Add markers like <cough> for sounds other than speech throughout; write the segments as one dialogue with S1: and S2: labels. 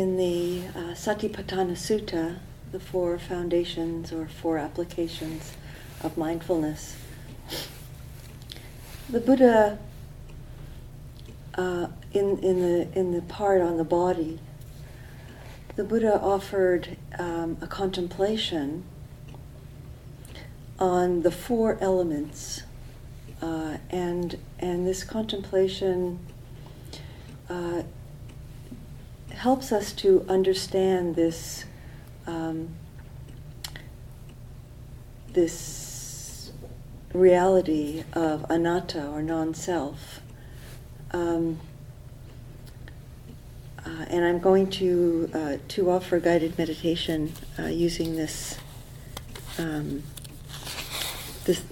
S1: in the uh, Satipatthana Sutta, the four foundations or four applications of mindfulness, the Buddha, uh, in, in, the, in the part on the body, the Buddha offered um, a contemplation on the four elements. Uh, and, and this contemplation uh, helps us to understand this um, this reality of anatta or non-self. Um, uh, and I'm going to uh, to offer guided meditation uh, using this um, this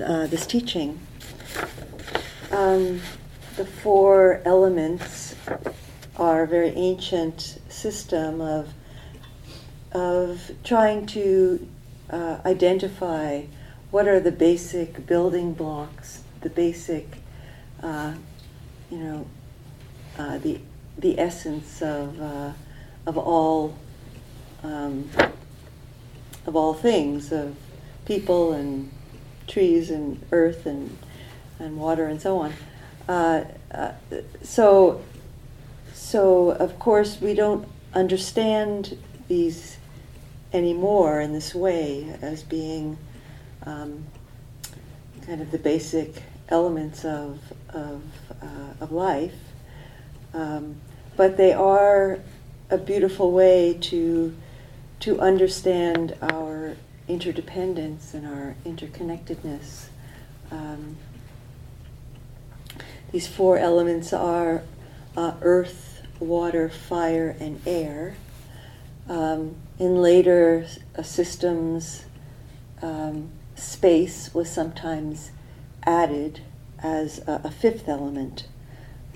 S1: uh, this teaching. Um, the four elements a very ancient system of of trying to uh, identify what are the basic building blocks, the basic, uh, you know, uh, the the essence of uh, of all um, of all things of people and trees and earth and and water and so on. Uh, uh, so so, of course, we don't understand these anymore in this way as being um, kind of the basic elements of, of, uh, of life. Um, but they are a beautiful way to, to understand our interdependence and our interconnectedness. Um, these four elements are uh, earth, water, fire, and air. Um, in later uh, systems, um, space was sometimes added as a, a fifth element.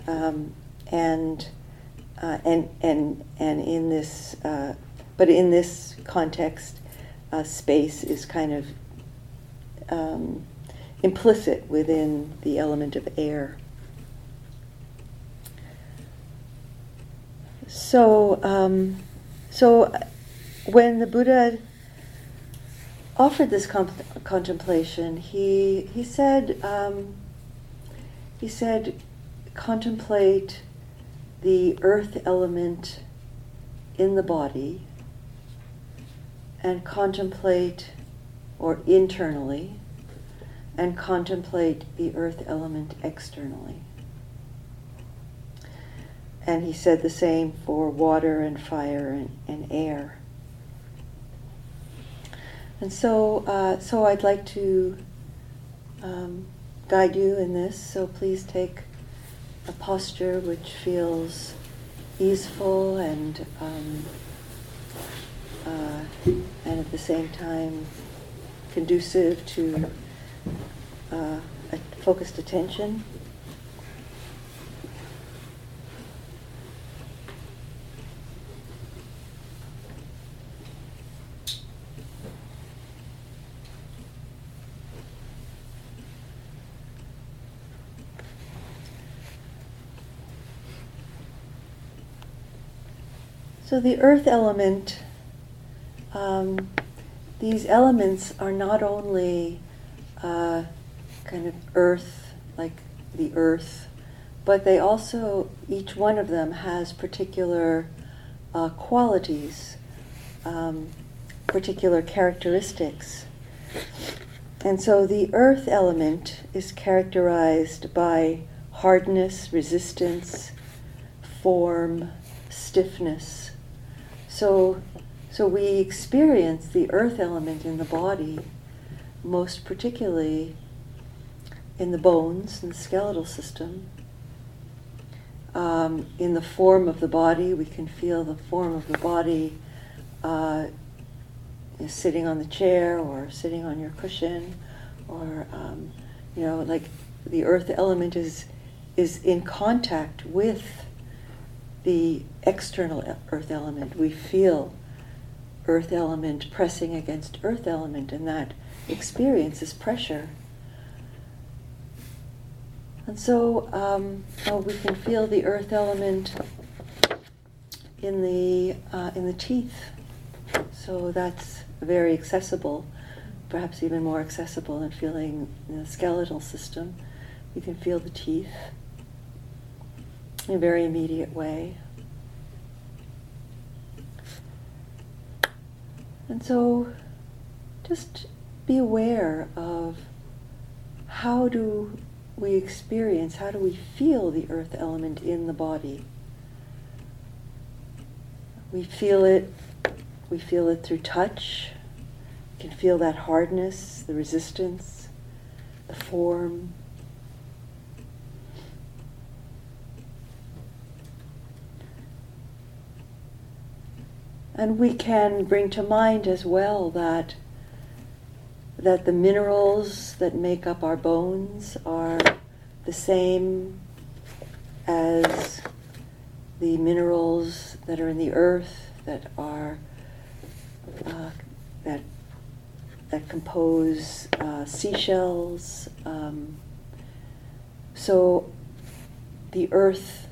S1: Um, and, uh, and, and, and in this, uh, but in this context, uh, space is kind of um, implicit within the element of air. So, um, so when the Buddha offered this contemplation, he he said um, he said contemplate the earth element in the body and contemplate or internally and contemplate the earth element externally. And he said the same for water and fire and, and air. And so, uh, so I'd like to um, guide you in this. So please take a posture which feels easeful and um, uh, and at the same time conducive to uh, focused attention. So the earth element, um, these elements are not only uh, kind of earth, like the earth, but they also, each one of them has particular uh, qualities, um, particular characteristics. And so the earth element is characterized by hardness, resistance, form, stiffness. So, so we experience the earth element in the body, most particularly in the bones and the skeletal system. Um, in the form of the body, we can feel the form of the body uh, sitting on the chair or sitting on your cushion, or um, you know, like the earth element is is in contact with the external earth element. We feel earth element pressing against earth element, and that experience is pressure. And so um, we can feel the earth element in the uh, in the teeth. So that's very accessible, perhaps even more accessible than feeling the skeletal system. You can feel the teeth in a very immediate way. And so just be aware of how do we experience, how do we feel the earth element in the body. We feel it, we feel it through touch. You can feel that hardness, the resistance, the form. And we can bring to mind as well that that the minerals that make up our bones are the same as the minerals that are in the earth that are uh, that that compose uh, seashells. Um, so the earth,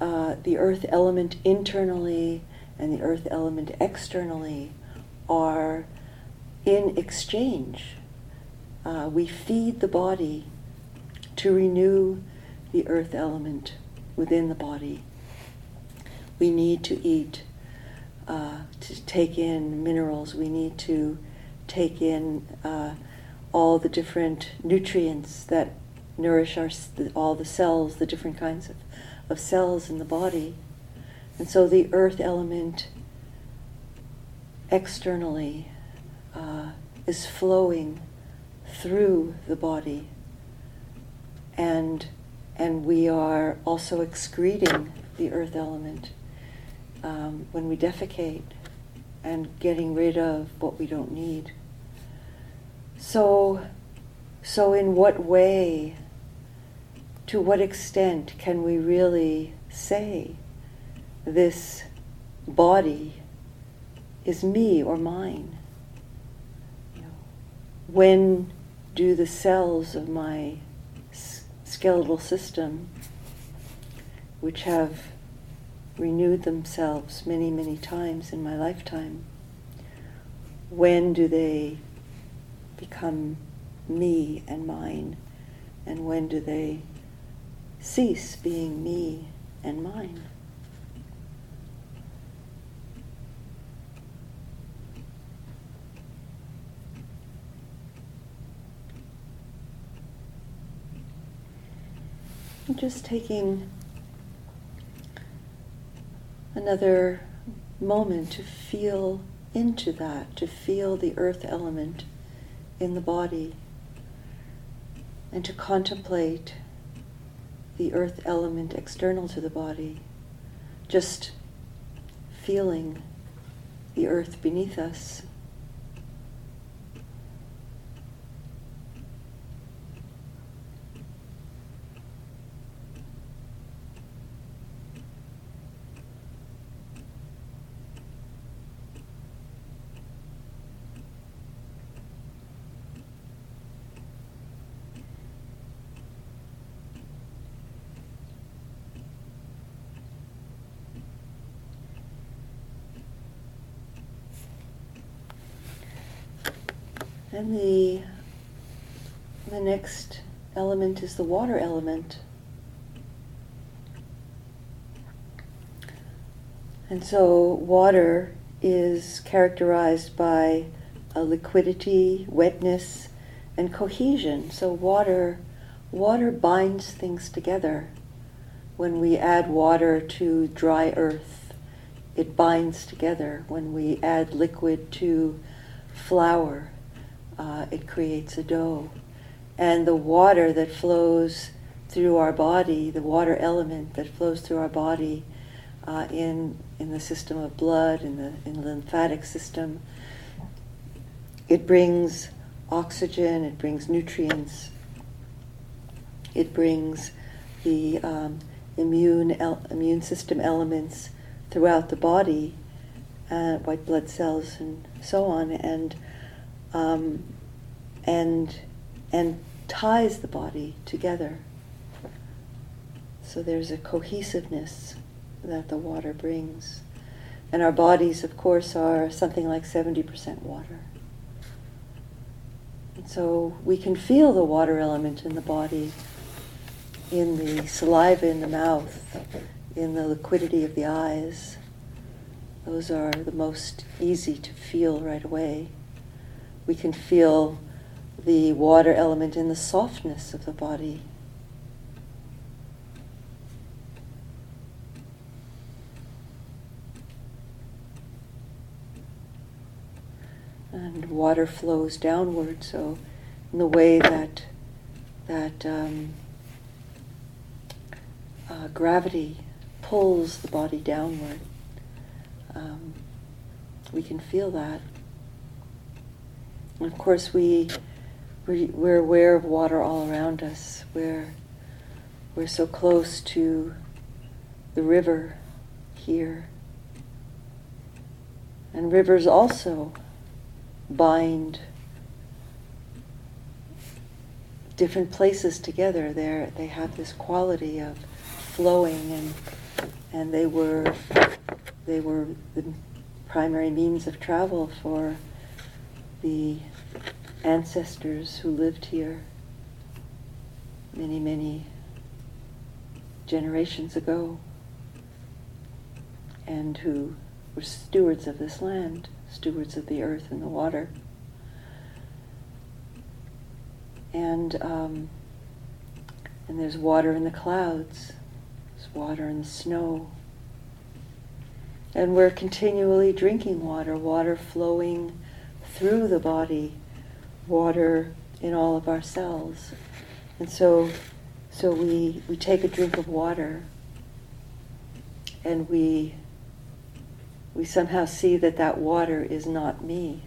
S1: uh, the earth element internally and the earth element externally are in exchange. Uh, we feed the body to renew the earth element within the body. We need to eat uh, to take in minerals. We need to take in uh, all the different nutrients that nourish our, all the cells, the different kinds of, of cells in the body. And so the earth element externally uh, is flowing through the body and and we are also excreting the earth element um, when we defecate and getting rid of what we don't need. So, so in what way, to what extent can we really say this body is me or mine? when do the cells of my skeletal system, which have renewed themselves many, many times in my lifetime, when do they become me and mine? And when do they cease being me and mine? Just taking another moment to feel into that, to feel the earth element in the body, and to contemplate the earth element external to the body, just feeling the earth beneath us And the, the next element is the water element. And so water is characterized by a liquidity, wetness, and cohesion. So water water binds things together. When we add water to dry earth, it binds together. When we add liquid to flour, uh, it creates a dough. And the water that flows through our body, the water element that flows through our body uh, in, in the system of blood, in the, in the lymphatic system, it brings oxygen, it brings nutrients, it brings the um, immune, el- immune system elements throughout the body, uh, white blood cells, and so on. And um, and and ties the body together. So there's a cohesiveness that the water brings. And our bodies, of course, are something like 70% water. And so we can feel the water element in the body, in the saliva in the mouth, in the liquidity of the eyes. Those are the most easy to feel right away. We can feel the water element in the softness of the body. And water flows downward, so in the way that that um, uh, gravity pulls the body downward, um, we can feel that. Of course, we we're aware of water all around us. We're, we're so close to the river here. And rivers also bind different places together. They're, they have this quality of flowing, and, and they, were, they were the primary means of travel for the ancestors who lived here many, many generations ago and who were stewards of this land, stewards of the earth and the water. And, um, and there's water in the clouds, there's water in the snow. And we're continually drinking water, water flowing through the body water in all of our cells. And so, so we, we take a drink of water and we, we somehow see that that water is not me.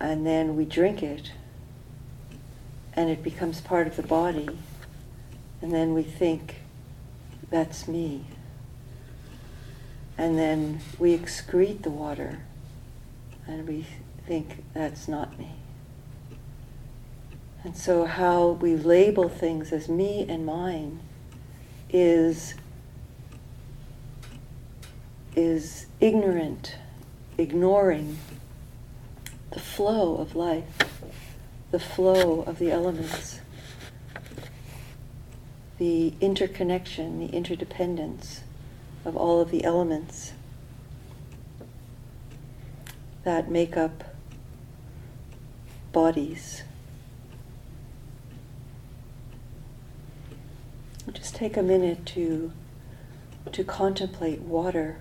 S1: And then we drink it and it becomes part of the body. And then we think, that's me. And then we excrete the water and we think that's not me. And so, how we label things as me and mine is, is ignorant, ignoring the flow of life, the flow of the elements, the interconnection, the interdependence of all of the elements that make up bodies. Just take a minute to, to contemplate water.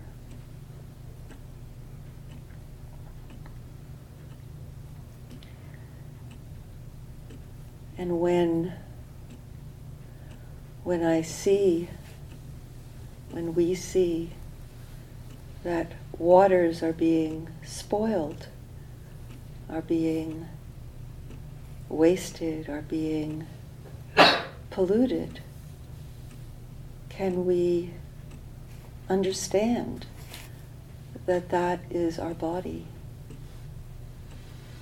S1: And when, when I see, when we see that waters are being spoiled, are being wasted are being polluted, can we understand that that is our body?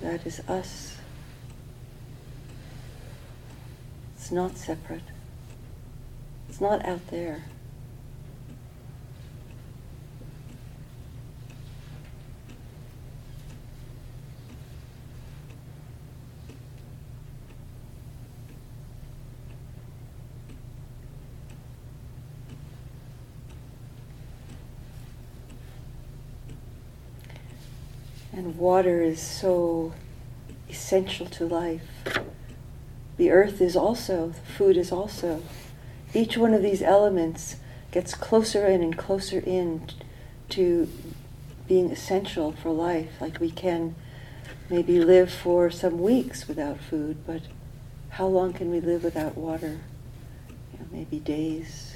S1: That is us. It's not separate. It's not out there. And water is so essential to life. The earth is also, the food is also. Each one of these elements gets closer in and closer in to being essential for life. Like we can maybe live for some weeks without food, but how long can we live without water? You know, maybe days.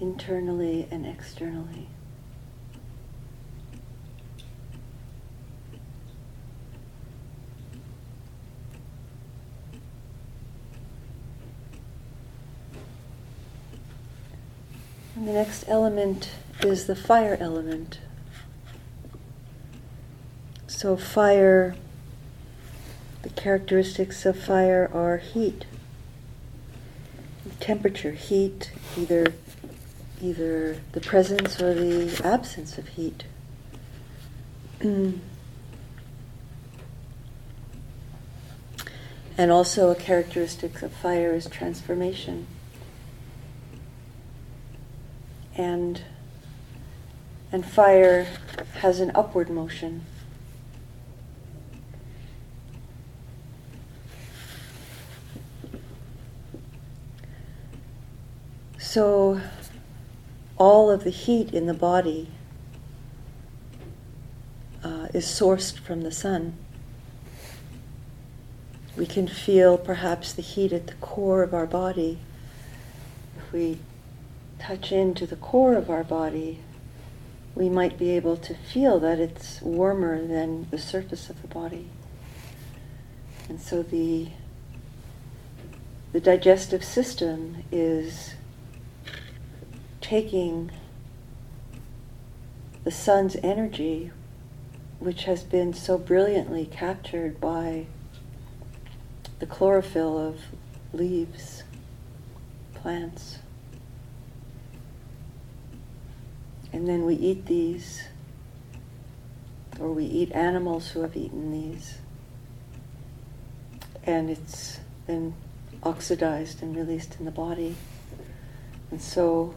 S1: internally and externally. And the next element is the fire element. So, fire, the characteristics of fire are heat, temperature, heat, either either the presence or the absence of heat. Mm. and also, a characteristic of fire is transformation. And, and fire has an upward motion. So, all of the heat in the body uh, is sourced from the sun. We can feel perhaps the heat at the core of our body. If we touch into the core of our body, we might be able to feel that it's warmer than the surface of the body. And so the, the digestive system is taking the sun's energy, which has been so brilliantly captured by the chlorophyll of leaves, plants. And then we eat these, or we eat animals who have eaten these, and it's then oxidized and released in the body. And so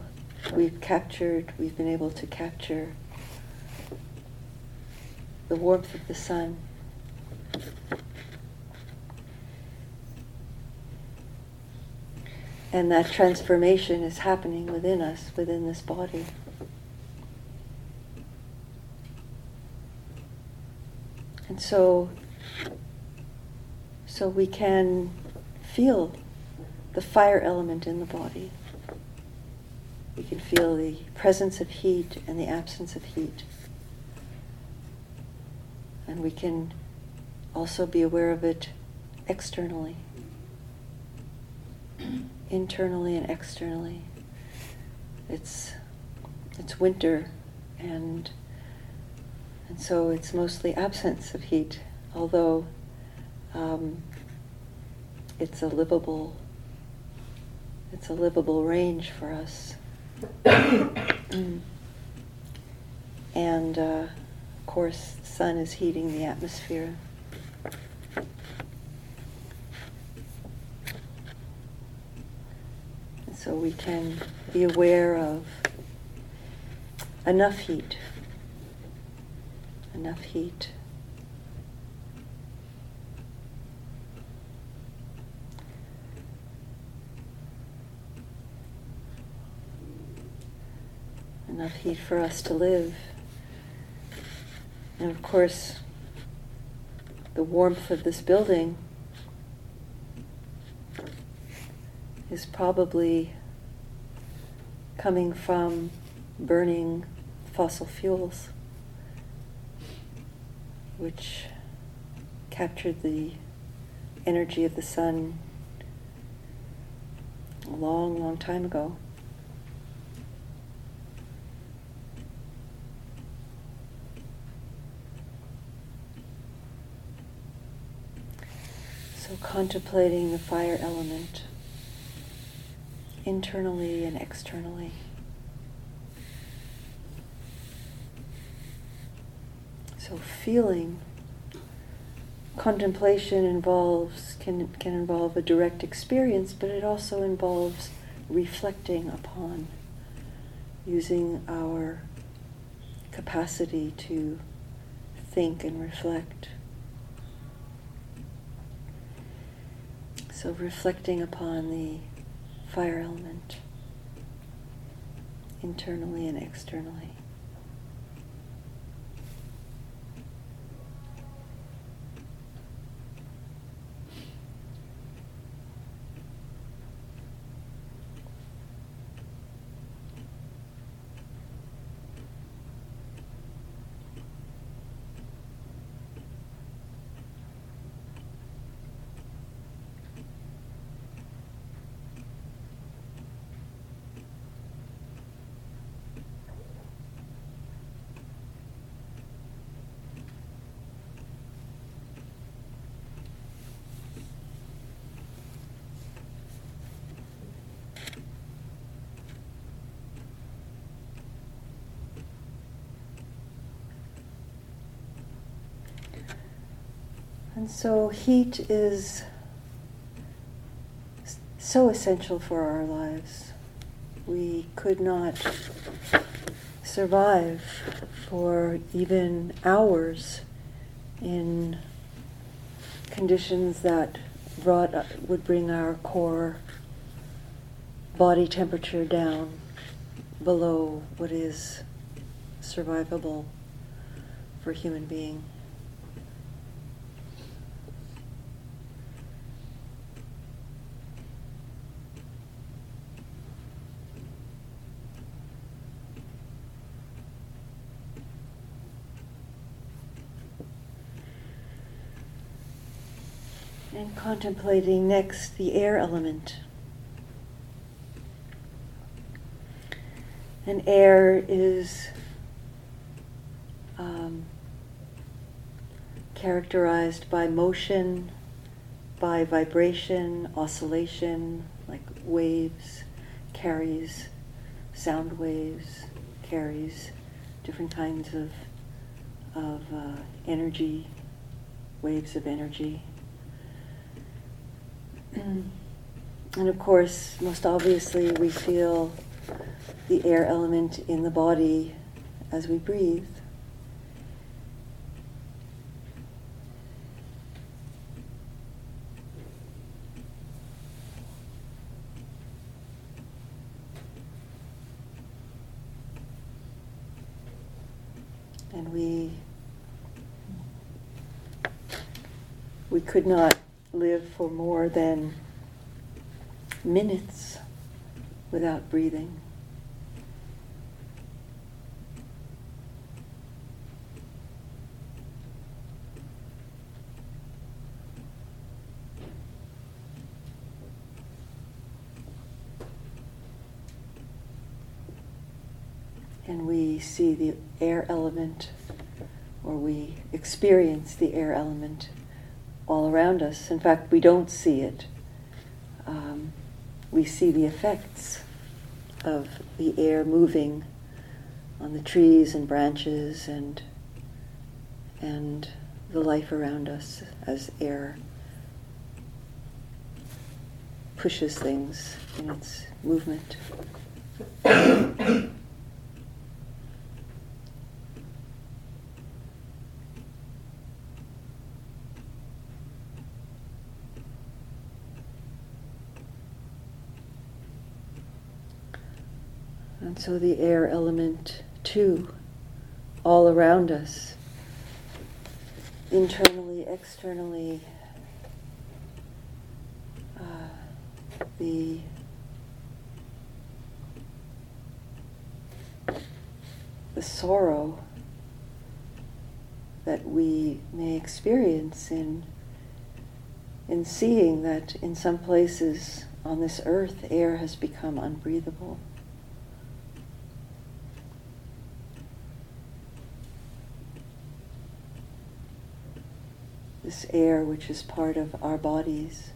S1: we've captured, we've been able to capture the warmth of the sun. And that transformation is happening within us, within this body. And so, so we can feel the fire element in the body. We can feel the presence of heat and the absence of heat. And we can also be aware of it externally, internally and externally. It's, it's winter and, and so it's mostly absence of heat, although um, it's a livable it's a livable range for us. <coughs> and uh, of course, the sun is heating the atmosphere. And so we can be aware of enough heat, enough heat. Enough heat for us to live. And of course, the warmth of this building is probably coming from burning fossil fuels, which captured the energy of the sun a long, long time ago. So, contemplating the fire element internally and externally. So, feeling contemplation involves can can involve a direct experience, but it also involves reflecting upon using our capacity to think and reflect. So, reflecting upon the fire element internally and externally. And so heat is so essential for our lives. We could not survive for even hours in conditions that brought would bring our core body temperature down below what is survivable for a human being. And contemplating next the air element. And air is um, characterized by motion, by vibration, oscillation, like waves, carries, sound waves, carries, different kinds of, of uh, energy, waves of energy. Mm. and of course, most obviously, we feel the air element in the body as we breathe. And we we could not live for more than minutes without breathing. And we see the air element, or we experience the air element all around us. In fact, we don't see it. Um, we see the effects of the air moving on the trees and branches and and the life around us as air pushes things in its movement. So the air element, too, all around us, internally, externally, uh, the the sorrow that we may experience in in seeing that in some places on this earth air has become unbreathable. This air which is part of our bodies.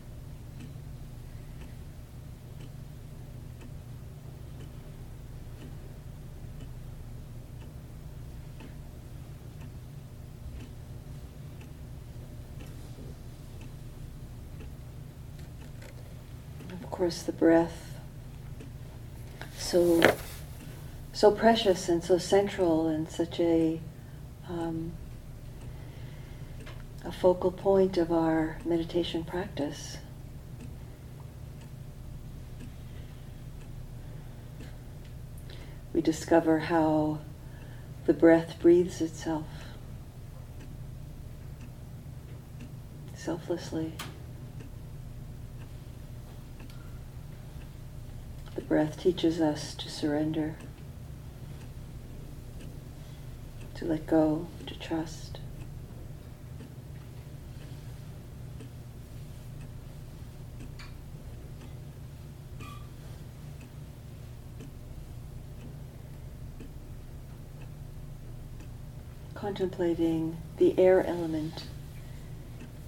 S1: Of course, the breath, so so precious and so central and such a um, a focal point of our meditation practice. We discover how the breath breathes itself selflessly. The breath teaches us to surrender, to let go, to trust. Contemplating the air element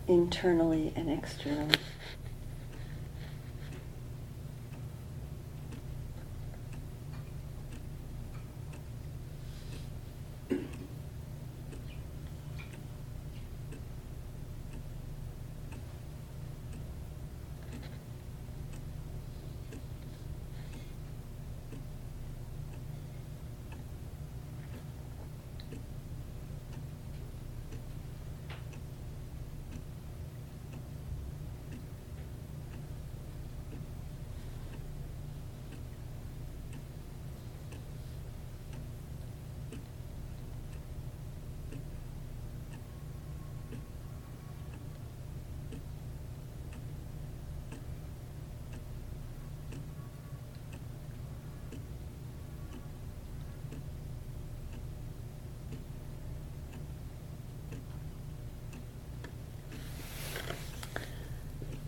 S1: internally and externally.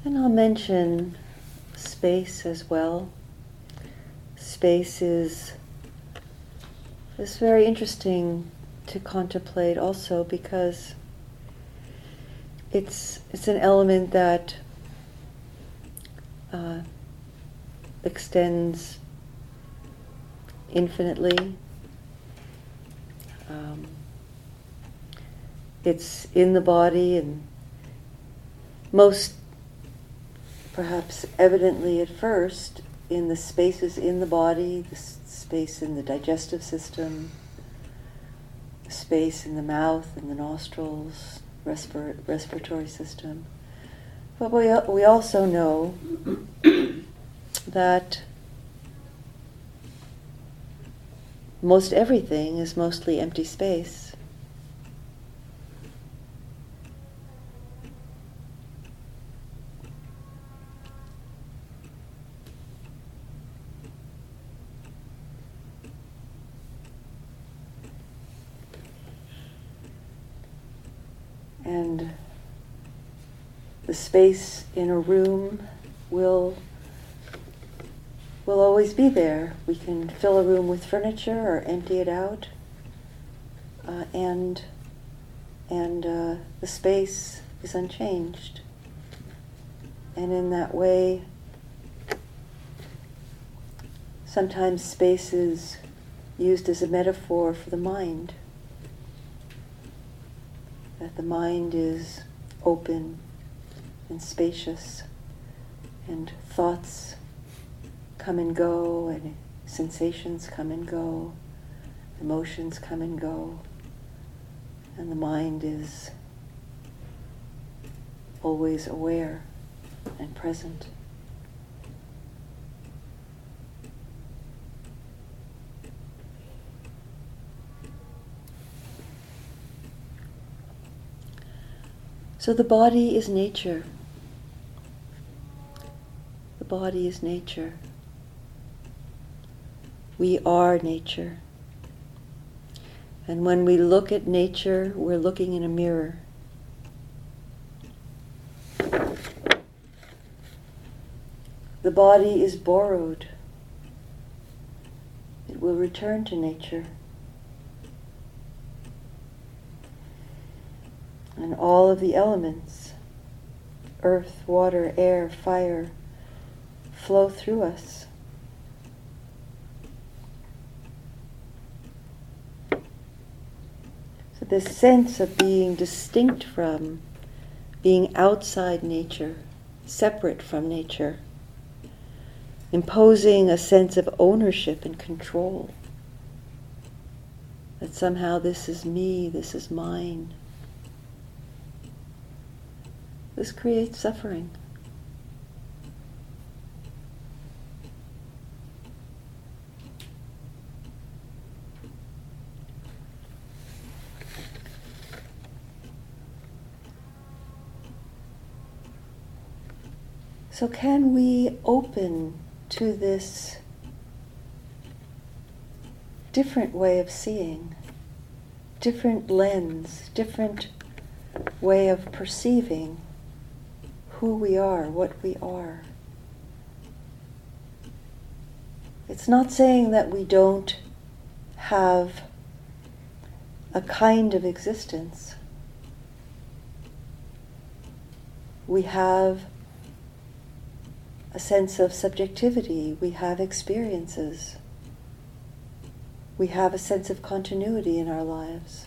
S1: And I'll mention space as well. Space is, is very interesting to contemplate also because it's it's an element that uh, extends infinitely. Um, it's in the body and most perhaps evidently at first in the spaces in the body, the space in the digestive system, the space in the mouth and the nostrils, respir- respiratory system. But we, we also know that most everything is mostly empty space. And the space in a room will will always be there. We can fill a room with furniture or empty it out, uh, and and uh, the space is unchanged. And in that way, sometimes space is used as a metaphor for the mind. The mind is open and spacious, and thoughts come and go, and sensations come and go, emotions come and go, and the mind is always aware and present. So the body is nature. The body is nature. We are nature. And when we look at nature, we're looking in a mirror. The body is borrowed. It will return to nature. And all of the elements earth, water, air, fire flow through us. So, this sense of being distinct from, being outside nature, separate from nature, imposing a sense of ownership and control. That somehow this is me, this is mine. This creates suffering. So, can we open to this different way of seeing, different lens, different way of perceiving who we are, what we are? It's not saying that we don't have a kind of existence. We have a sense of subjectivity, we have experiences, we have a sense of continuity in our lives.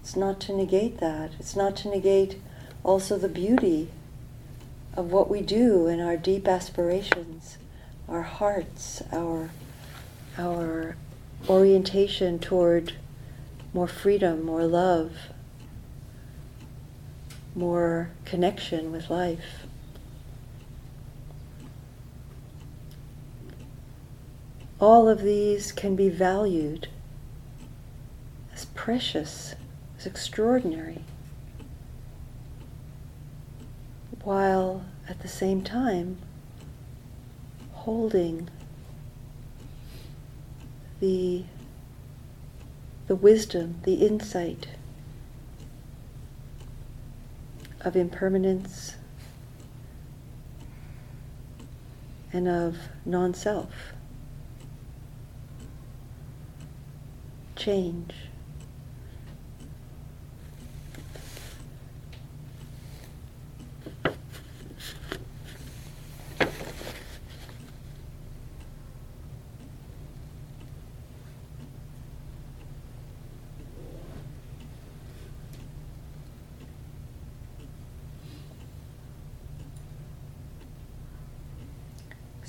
S1: It's not to negate that, it's not to negate also the beauty of what we do and our deep aspirations, our hearts, our, our orientation toward more freedom, more love, more connection with life. all of these can be valued as precious, as extraordinary, while at the same time holding the, the wisdom, the insight of impermanence and of non self, change.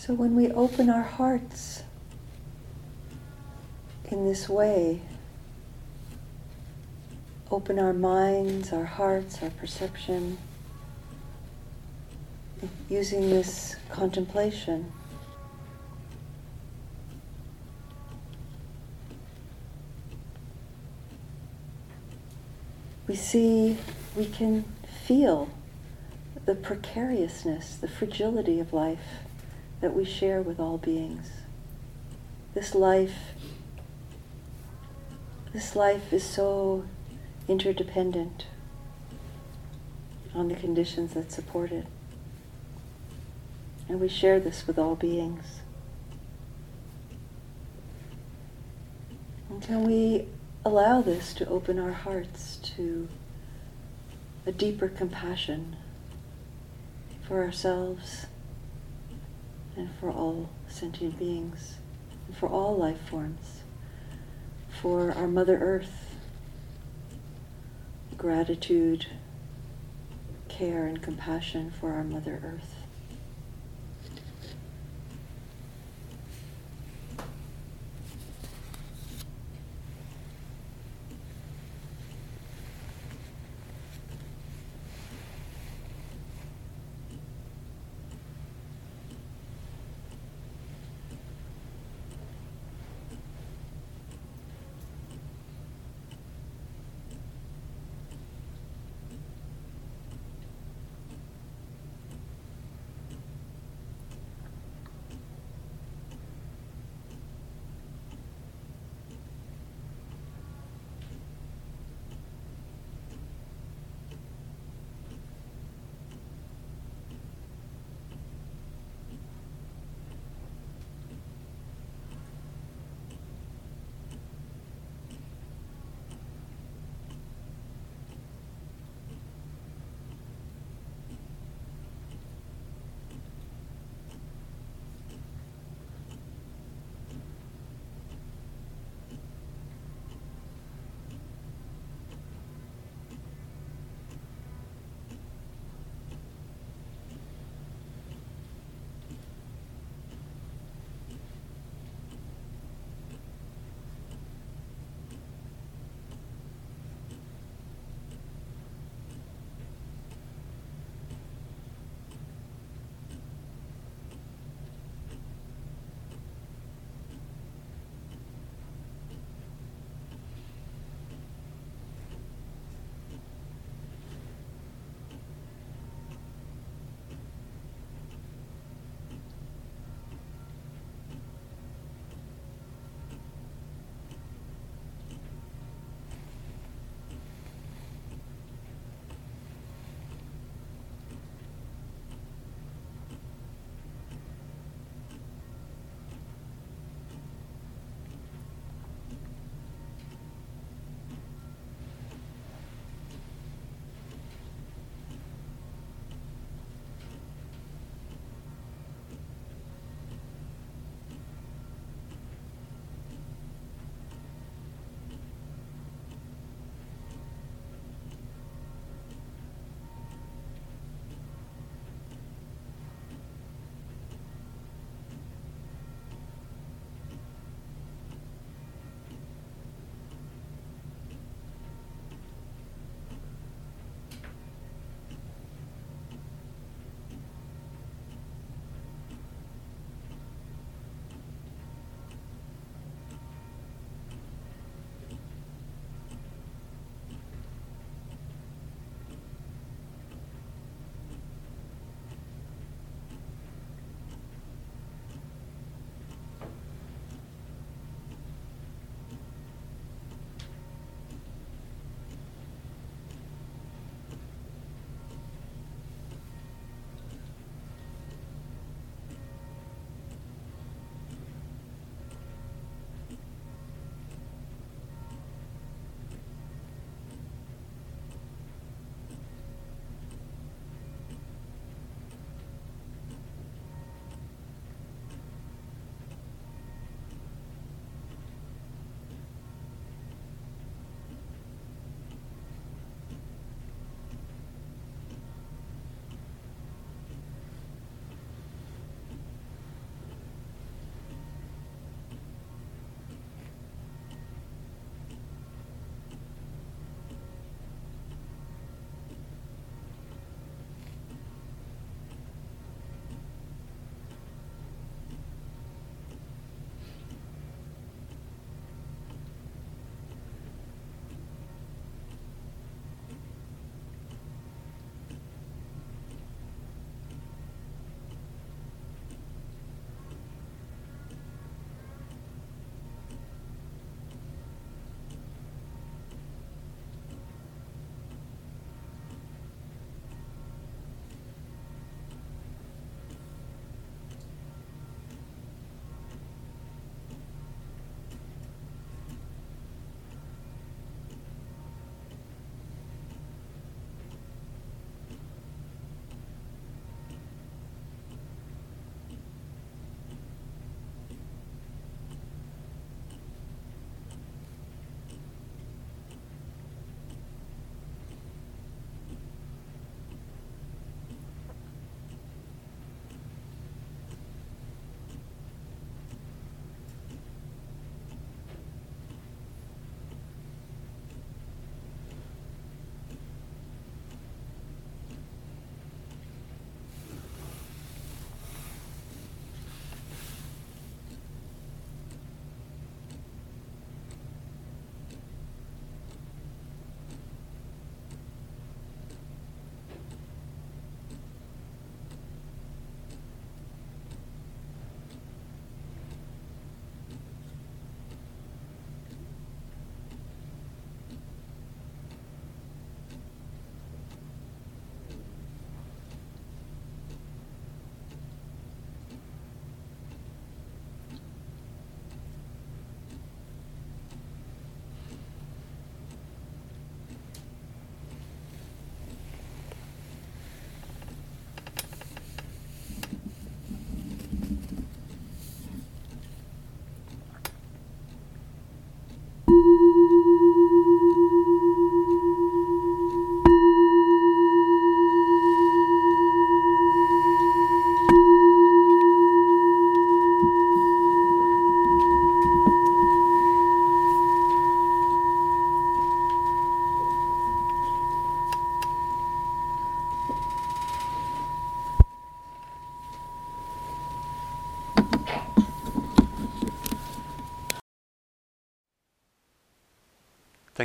S1: So when we open our hearts in this way, open our minds, our hearts, our perception, using this contemplation. We see, we can feel the precariousness, the fragility of life that we share with all beings. This life, this life is so interdependent on the conditions that support it. And we share this with all beings. And can we allow this to open our hearts to a deeper compassion for ourselves and for all sentient beings, and for all life forms, for our Mother Earth, gratitude, care, and compassion for our Mother Earth.